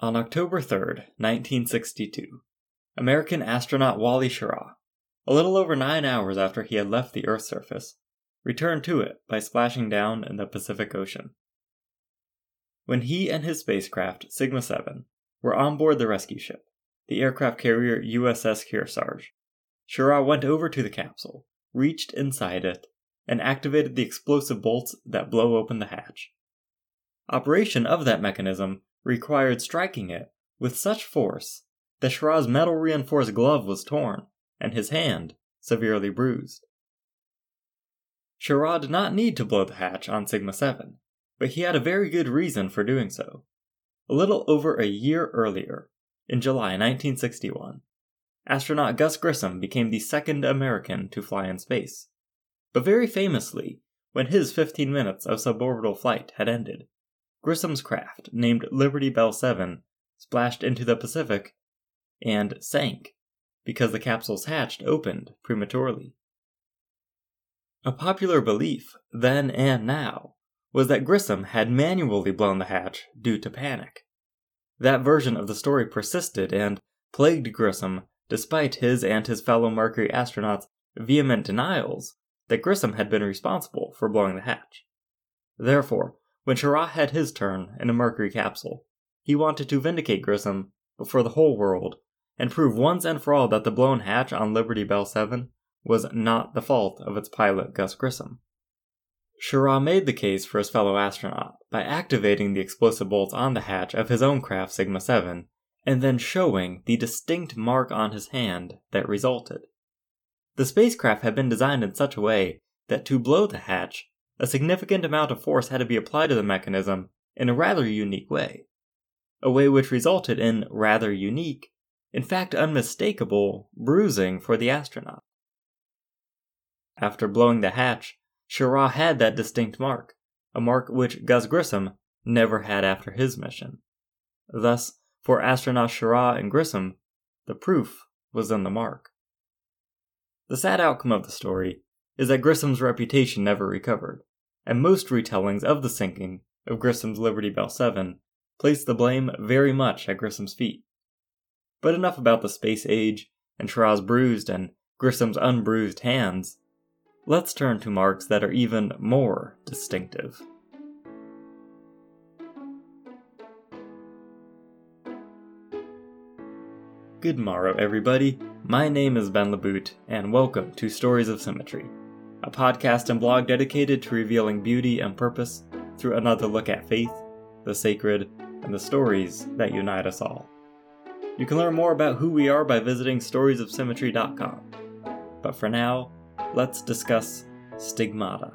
On October 3rd, 1962, American astronaut Wally Schirra, a little over nine hours after he had left the Earth's surface, returned to it by splashing down in the Pacific Ocean. When he and his spacecraft, Sigma 7, were on board the rescue ship, the aircraft carrier USS Kearsarge, Schirra went over to the capsule, reached inside it, and activated the explosive bolts that blow open the hatch. Operation of that mechanism required striking it with such force that Schirra's metal reinforced glove was torn and his hand severely bruised. Schirra did not need to blow the hatch on Sigma 7, but he had a very good reason for doing so. A little over a year earlier, in July 1961, astronaut Gus Grissom became the second American to fly in space. But very famously, when his 15 minutes of suborbital flight had ended, Grissom's craft, named Liberty Bell 7, splashed into the Pacific and sank because the capsule's hatch opened prematurely. A popular belief, then and now, was that Grissom had manually blown the hatch due to panic. That version of the story persisted and plagued Grissom despite his and his fellow Mercury astronauts' vehement denials that Grissom had been responsible for blowing the hatch. Therefore, when Schirra had his turn in a Mercury capsule, he wanted to vindicate Grissom before the whole world and prove once and for all that the blown hatch on Liberty Bell 7 was not the fault of its pilot Gus Grissom. Schirra made the case for his fellow astronaut by activating the explosive bolts on the hatch of his own craft Sigma 7 and then showing the distinct mark on his hand that resulted. The spacecraft had been designed in such a way that to blow the hatch, a significant amount of force had to be applied to the mechanism in a rather unique way. A way which resulted in rather unique, in fact unmistakable, bruising for the astronaut. After blowing the hatch, Schirra had that distinct mark, a mark which Gus Grissom never had after his mission. Thus, for astronauts Schirra and Grissom, the proof was in the mark. The sad outcome of the story is that Grissom's reputation never recovered, and most retellings of the sinking of Grissom's Liberty Bell 7 place the blame very much at Grissom's feet. But enough about the space age and Schirra's bruised and Grissom's unbruised hands. Let's turn to marks that are even more distinctive. Good morrow, everybody. My name is Ben Laboot, and welcome to Stories of Symmetry, a podcast and blog dedicated to revealing beauty and purpose through another look at faith, the sacred, and the stories that unite us all. You can learn more about who we are by visiting storiesofsymmetry.com. But for now, let's discuss stigmata.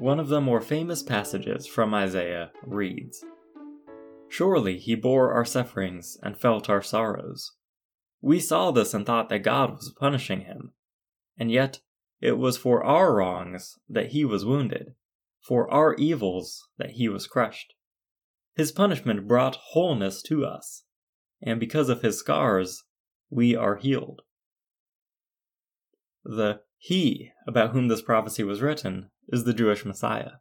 One of the more famous passages from Isaiah reads Surely he bore our sufferings and felt our sorrows. We saw this and thought that God was punishing him. And yet, it was for our wrongs that he was wounded, for our evils that he was crushed. His punishment brought wholeness to us, and because of his scars, we are healed. The he about whom this prophecy was written is the Jewish Messiah.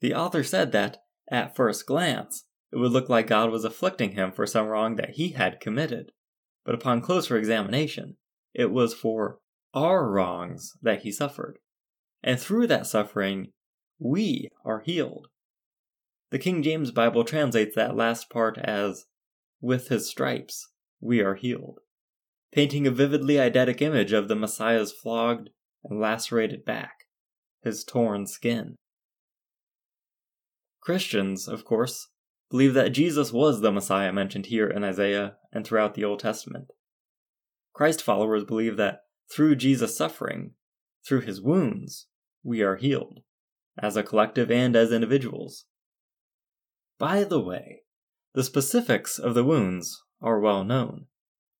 The author said that, at first glance, it would look like God was afflicting him for some wrong that he had committed, but upon closer examination, it was for our wrongs that he suffered, and through that suffering, we are healed. The King James Bible translates that last part as, with his stripes, we are healed, painting a vividly eidetic image of the Messiah's flogged and lacerated back his torn skin. Christians, of course, believe that Jesus was the Messiah mentioned here in Isaiah and throughout the Old Testament. Christ followers believe that through Jesus' suffering, through his wounds, we are healed, as a collective and as individuals. By the way, the specifics of the wounds are well known.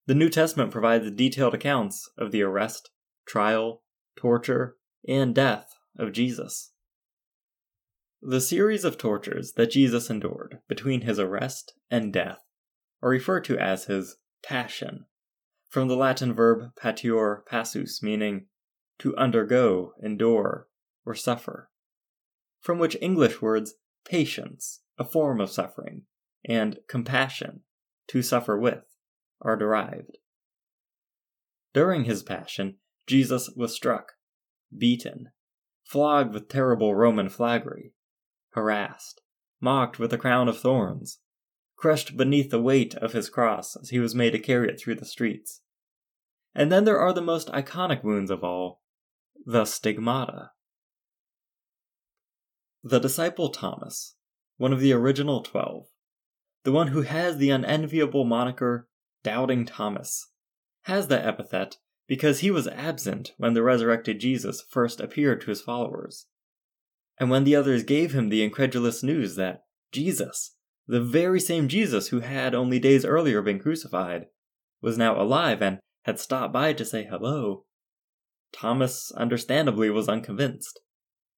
The New Testament provides detailed accounts of the arrest, trial, torture, and death of Jesus. The series of tortures that Jesus endured between his arrest and death are referred to as his passion. from the Latin verb patior passus, meaning to undergo, endure, or suffer, from which English words patience, a form of suffering, and compassion, to suffer with, are derived. During his passion, Jesus was struck, beaten, flogged with terrible Roman flaggery, harassed, mocked with a crown of thorns, crushed beneath the weight of his cross as he was made to carry it through the streets. And then there are the most iconic wounds of all the stigmata. The disciple Thomas, one of the original twelve, the one who has the unenviable moniker Doubting Thomas, has that epithet because he was absent when the resurrected Jesus first appeared to his followers. And when the others gave him the incredulous news that Jesus, the very same Jesus who had only days earlier been crucified, was now alive and had stopped by to say hello, Thomas understandably was unconvinced.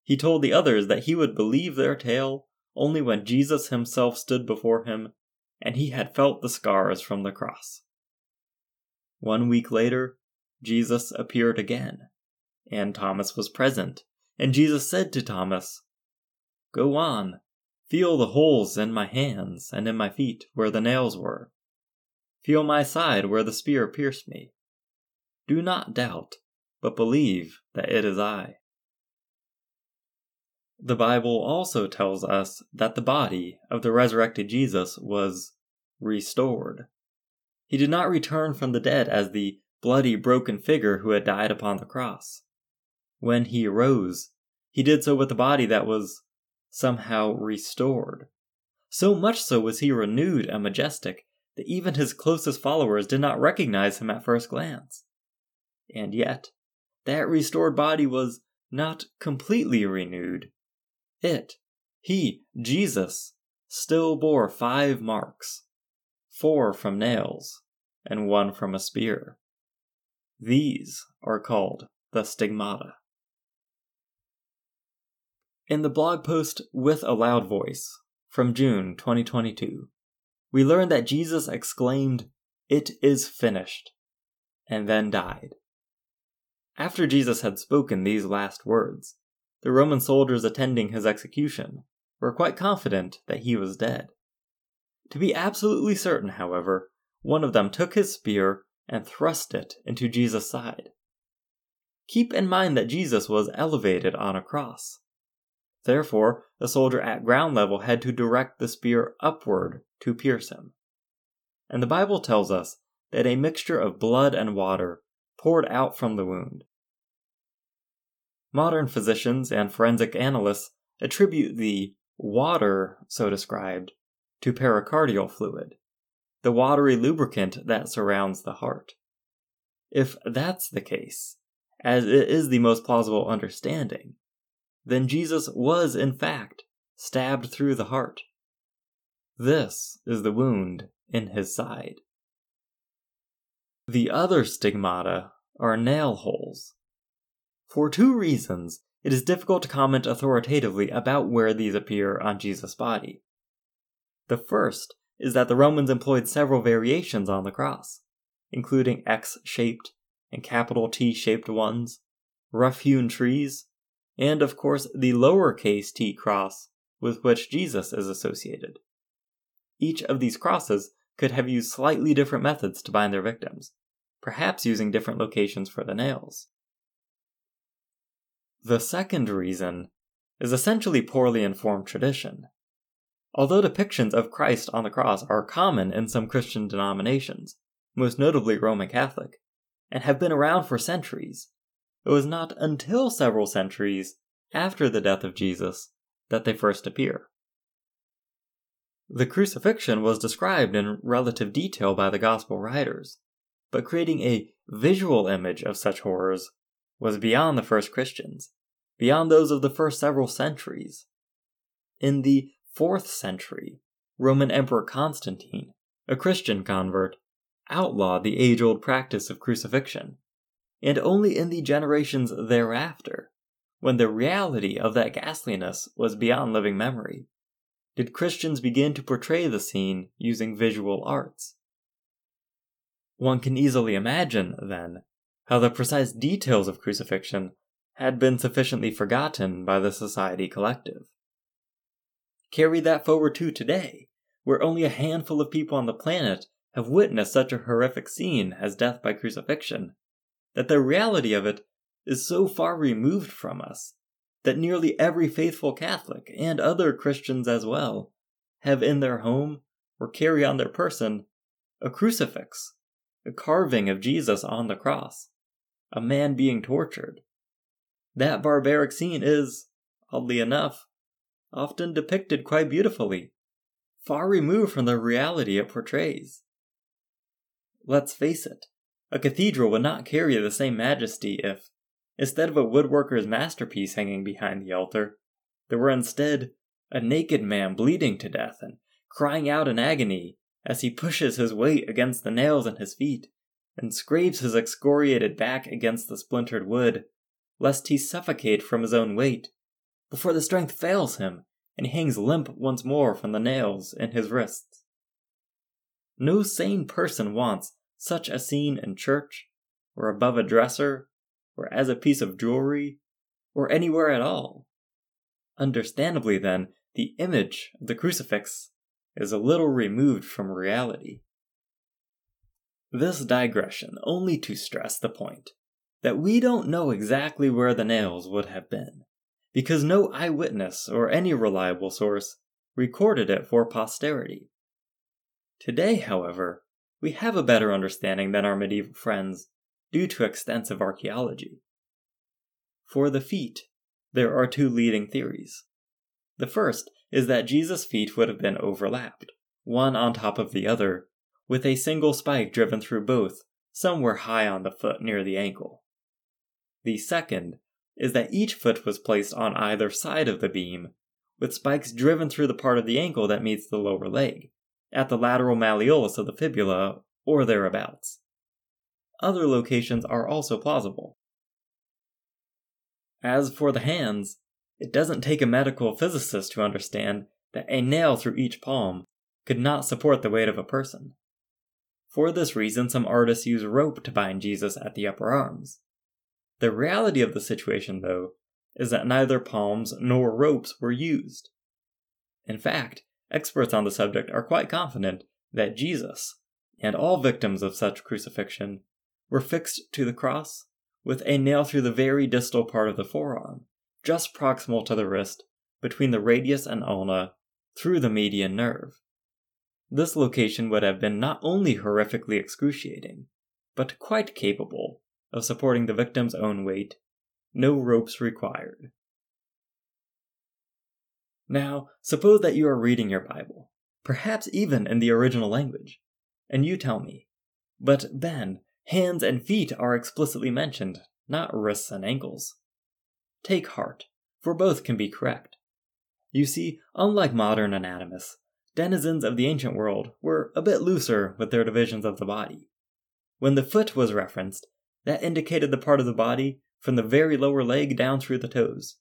He told the others that he would believe their tale only when Jesus himself stood before him and he had felt the scars from the cross. One week later, Jesus appeared again, and Thomas was present, and Jesus said to Thomas, Go on, feel the holes in my hands and in my feet where the nails were. Feel my side where the spear pierced me. Do not doubt, but believe that it is I. The Bible also tells us that the body of the resurrected Jesus was restored. He did not return from the dead as the bloody, broken figure who had died upon the cross. When he arose, he did so with a body that was somehow restored. So much so was he renewed and majestic that even his closest followers did not recognize him at first glance. And yet, that restored body was not completely renewed. It, he, Jesus, still bore five marks four from nails, and one from a spear. These are called the stigmata. In the blog post With a Loud Voice from June 2022, we learn that Jesus exclaimed, It is finished, and then died. After Jesus had spoken these last words, the Roman soldiers attending his execution were quite confident that he was dead. To be absolutely certain, however, one of them took his spear and thrust it into Jesus' side. Keep in mind that Jesus was elevated on a cross. Therefore, the soldier at ground level had to direct the spear upward to pierce him. And the Bible tells us that a mixture of blood and water poured out from the wound. Modern physicians and forensic analysts attribute the water so described to pericardial fluid the watery lubricant that surrounds the heart. If that's the case, as it is the most plausible understanding, then Jesus was, in fact, stabbed through the heart. This is the wound in his side. The other stigmata are nail holes. For two reasons, it is difficult to comment authoritatively about where these appear on Jesus' body. The first is that the Romans employed several variations on the cross, including X shaped and capital T shaped ones, rough hewn trees, and of course the lowercase t cross with which Jesus is associated. Each of these crosses could have used slightly different methods to bind their victims, perhaps using different locations for the nails. The second reason is essentially poorly informed tradition. Although depictions of Christ on the cross are common in some Christian denominations, most notably Roman Catholic, and have been around for centuries, it was not until several centuries after the death of Jesus that they first appear. The crucifixion was described in relative detail by the Gospel writers, but creating a visual image of such horrors was beyond the first Christians, beyond those of the first several centuries. In the 4th century, Roman Emperor Constantine, a Christian convert, outlawed the age old practice of crucifixion, and only in the generations thereafter, when the reality of that ghastliness was beyond living memory, did Christians begin to portray the scene using visual arts. One can easily imagine, then, how the precise details of crucifixion had been sufficiently forgotten by the society collective. Carry that forward to today, where only a handful of people on the planet have witnessed such a horrific scene as death by crucifixion, that the reality of it is so far removed from us that nearly every faithful Catholic, and other Christians as well, have in their home or carry on their person a crucifix, a carving of Jesus on the cross, a man being tortured. That barbaric scene is, oddly enough, often depicted quite beautifully, far removed from the reality it portrays. Let's face it, a cathedral would not carry the same majesty if, instead of a woodworker's masterpiece hanging behind the altar, there were instead a naked man bleeding to death and crying out in agony as he pushes his weight against the nails in his feet and scrapes his excoriated back against the splintered wood, lest he suffocate from his own weight, before the strength fails him and he hangs limp once more from the nails in his wrists. No sane person wants such a scene in church, or above a dresser, or as a piece of jewelry, or anywhere at all. Understandably, then, the image of the crucifix is a little removed from reality. This digression only to stress the point that we don't know exactly where the nails would have been, because no eyewitness or any reliable source recorded it for posterity. Today, however, we have a better understanding than our medieval friends due to extensive archaeology. For the feet, there are two leading theories. The first is that Jesus' feet would have been overlapped, one on top of the other, with a single spike driven through both, somewhere high on the foot near the ankle. The second is that each foot was placed on either side of the beam, with spikes driven through the part of the ankle that meets the lower leg, at the lateral malleolus of the fibula, or thereabouts. Other locations are also plausible. As for the hands, it doesn't take a medical physicist to understand that a nail through each palm could not support the weight of a person. For this reason, some artists use rope to bind Jesus at the upper arms. The reality of the situation, though, is that neither palms nor ropes were used. In fact, experts on the subject are quite confident that Jesus, and all victims of such crucifixion, were fixed to the cross with a nail through the very distal part of the forearm, just proximal to the wrist, between the radius and ulna, through the median nerve. This location would have been not only horrifically excruciating, but quite capable of supporting the victim's own weight, no ropes required. Now, suppose that you are reading your Bible, perhaps even in the original language, and you tell me, but Ben, hands and feet are explicitly mentioned, not wrists and ankles. Take heart, for both can be correct. You see, unlike modern anatomists, denizens of the ancient world were a bit looser with their divisions of the body. When the foot was referenced, that indicated the part of the body from the very lower leg down through the toes,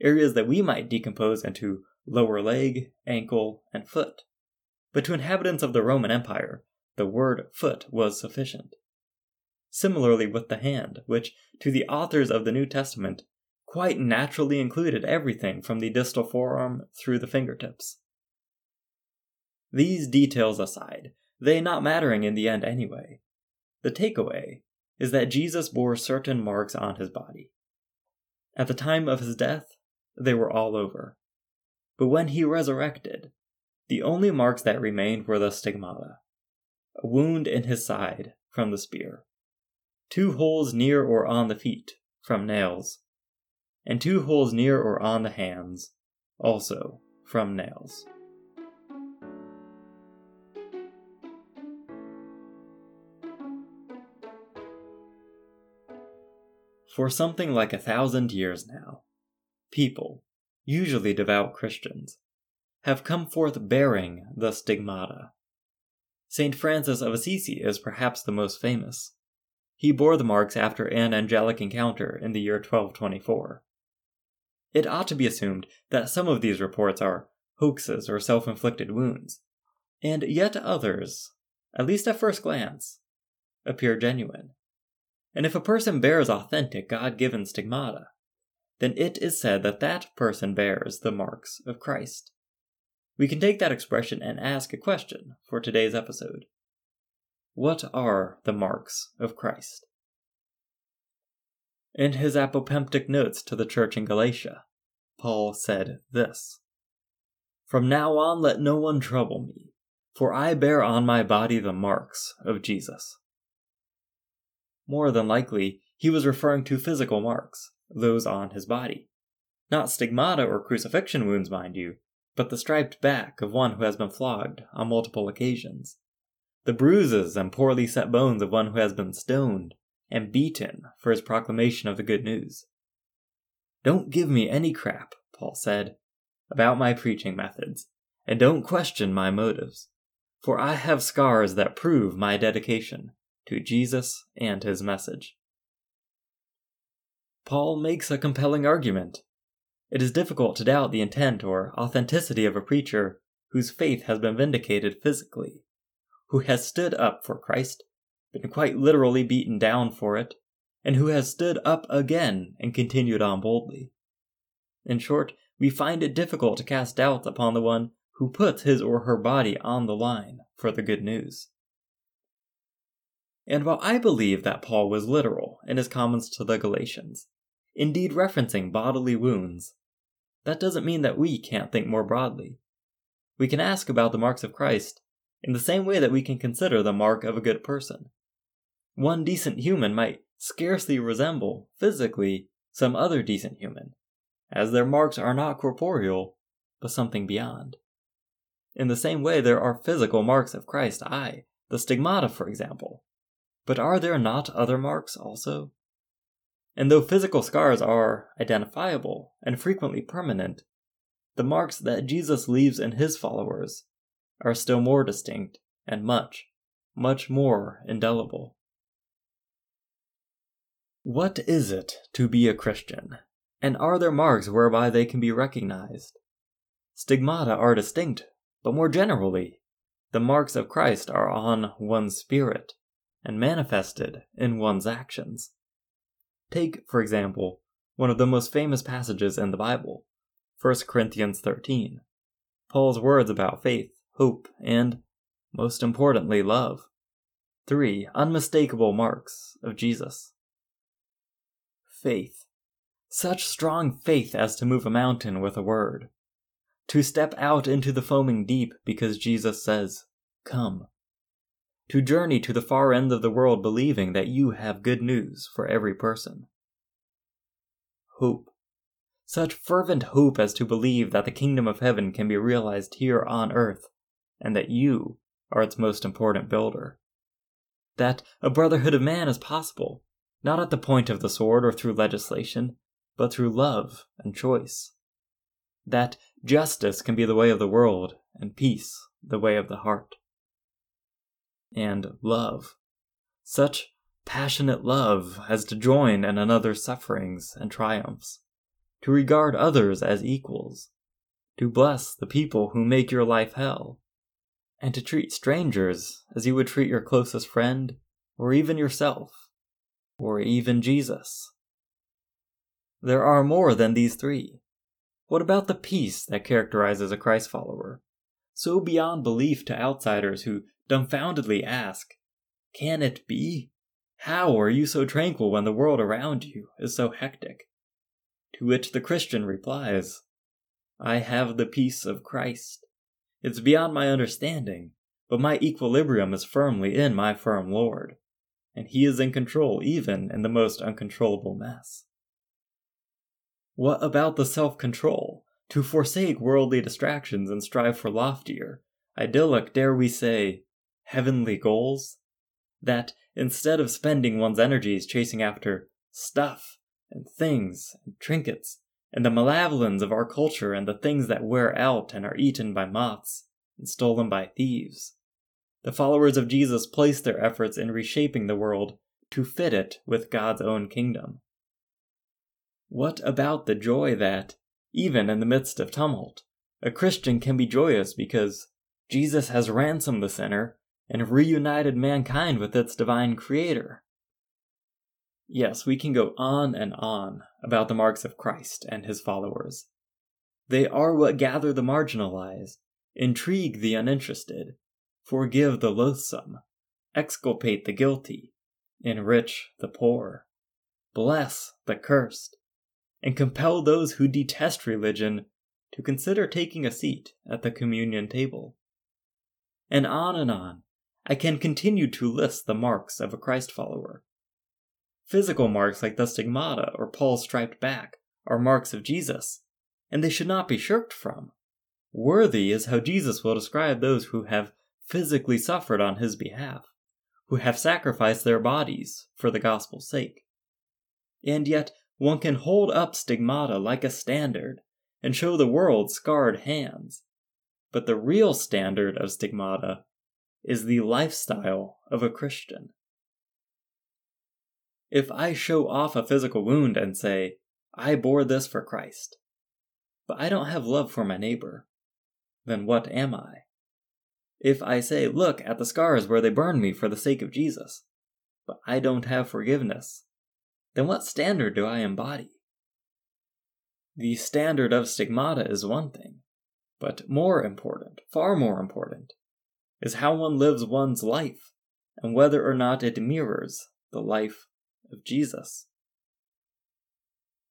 areas that we might decompose into lower leg, ankle, and foot. But to inhabitants of the Roman Empire, the word foot was sufficient. Similarly with the hand, which, to the authors of the New Testament, quite naturally included everything from the distal forearm through the fingertips. These details aside, they not mattering in the end anyway, the takeaway is that Jesus bore certain marks on his body. At the time of his death, they were all over. But when he resurrected, the only marks that remained were the stigmata, a wound in his side from the spear, two holes near or on the feet from nails, and two holes near or on the hands, also from nails. For something like a thousand years now, people, usually devout Christians, have come forth bearing the stigmata. St. Francis of Assisi is perhaps the most famous. He bore the marks after an angelic encounter in the year 1224. It ought to be assumed that some of these reports are hoaxes or self inflicted wounds, and yet others, at least at first glance, appear genuine. And if a person bears authentic God given stigmata, then it is said that that person bears the marks of Christ. We can take that expression and ask a question for today's episode. What are the marks of Christ? In his apopemptic notes to the church in Galatia, Paul said this From now on, let no one trouble me, for I bear on my body the marks of Jesus. More than likely, he was referring to physical marks, those on his body. Not stigmata or crucifixion wounds, mind you, but the striped back of one who has been flogged on multiple occasions. The bruises and poorly set bones of one who has been stoned and beaten for his proclamation of the good news. Don't give me any crap, Paul said, about my preaching methods, and don't question my motives, for I have scars that prove my dedication to Jesus and his message. Paul makes a compelling argument. It is difficult to doubt the intent or authenticity of a preacher whose faith has been vindicated physically, who has stood up for Christ, been quite literally beaten down for it, and who has stood up again and continued on boldly. In short, we find it difficult to cast doubt upon the one who puts his or her body on the line for the good news. And while I believe that Paul was literal in his comments to the Galatians, indeed referencing bodily wounds, that doesn't mean that we can't think more broadly. We can ask about the marks of Christ in the same way that we can consider the mark of a good person. One decent human might scarcely resemble, physically, some other decent human, as their marks are not corporeal, but something beyond. In the same way, there are physical marks of Christ, I, the stigmata, for example, but are there not other marks also? And though physical scars are identifiable and frequently permanent, the marks that Jesus leaves in his followers are still more distinct and much, much more indelible. What is it to be a Christian? And are there marks whereby they can be recognized? Stigmata are distinct, but more generally, the marks of Christ are on one's spirit, and manifested in one's actions. Take, for example, one of the most famous passages in the Bible, 1 Corinthians 13. Paul's words about faith, hope, and, most importantly, love. Three unmistakable marks of Jesus. Faith. Such strong faith as to move a mountain with a word. To step out into the foaming deep because Jesus says, Come to journey to the far end of the world believing that you have good news for every person. Hope. Such fervent hope as to believe that the kingdom of heaven can be realized here on earth, and that you are its most important builder. That a brotherhood of man is possible, not at the point of the sword or through legislation, but through love and choice. That justice can be the way of the world, and peace the way of the heart and love. Such passionate love as to join in another's sufferings and triumphs, to regard others as equals, to bless the people who make your life hell, and to treat strangers as you would treat your closest friend, or even yourself, or even Jesus. There are more than these three. What about the peace that characterizes a Christ follower? So beyond belief to outsiders who dumbfoundedly ask, Can it be? How are you so tranquil when the world around you is so hectic? To which the Christian replies, I have the peace of Christ. It's beyond my understanding, but my equilibrium is firmly in my firm Lord, and He is in control even in the most uncontrollable mess. What about the self control to forsake worldly distractions and strive for loftier, idyllic, dare we say, heavenly goals, that instead of spending one's energies chasing after stuff and things and trinkets and the malevolence of our culture and the things that wear out and are eaten by moths and stolen by thieves, the followers of Jesus place their efforts in reshaping the world to fit it with God's own kingdom. What about the joy that, even in the midst of tumult, a Christian can be joyous because Jesus has ransomed the sinner and reunited mankind with its divine creator. Yes, we can go on and on about the marks of Christ and his followers. They are what gather the marginalized, intrigue the uninterested, forgive the loathsome, exculpate the guilty, enrich the poor, bless the cursed, and compel those who detest religion to consider taking a seat at the communion table. And on and on, I can continue to list the marks of a Christ follower Physical marks like the stigmata or Paul's striped back are marks of Jesus, and they should not be shirked from. Worthy is how Jesus will describe those who have physically suffered on his behalf, who have sacrificed their bodies for the gospel's sake. And yet, one can hold up stigmata like a standard and show the world scarred hands. But the real standard of stigmata is the lifestyle of a Christian. If I show off a physical wound and say, I bore this for Christ, but I don't have love for my neighbor, then what am I? If I say, Look at the scars where they burned me for the sake of Jesus, but I don't have forgiveness, then what standard do I embody? The standard of stigmata is one thing, but more important, far more important, is how one lives one's life and whether or not it mirrors the life of Jesus.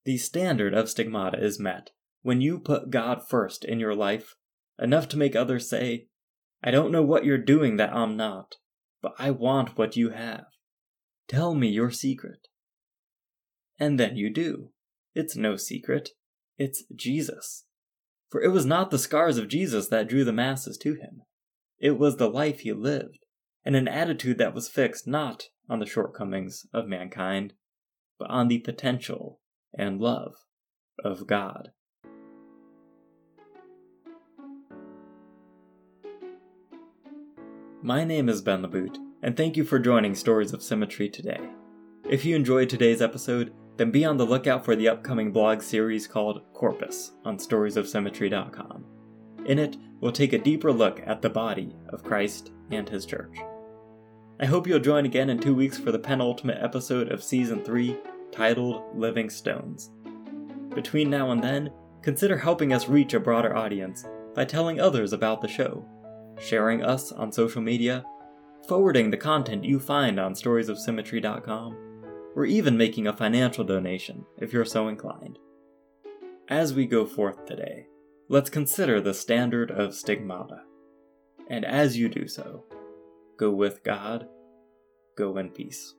The standard of stigmata is met when you put God first in your life, enough to make others say, I don't know what you're doing that I'm not, but I want what you have. Tell me your secret. And then you do. It's no secret. It's Jesus. For it was not the scars of Jesus that drew the masses to him. It was the life he lived, and an attitude that was fixed not on the shortcomings of mankind, but on the potential and love of God. My name is Ben LeBoot, and thank you for joining Stories of Symmetry today. If you enjoyed today's episode, then be on the lookout for the upcoming blog series called Corpus on storiesofsymmetry.com. In it, we'll take a deeper look at the body of Christ and his church. I hope you'll join again in two weeks for the penultimate episode of Season 3, titled Living Stones. Between now and then, consider helping us reach a broader audience by telling others about the show, sharing us on social media, forwarding the content you find on storiesofsymmetry.com, or even making a financial donation if you're so inclined. As we go forth today, let's consider the standard of stigmata. And as you do so, Go with God. Go in peace.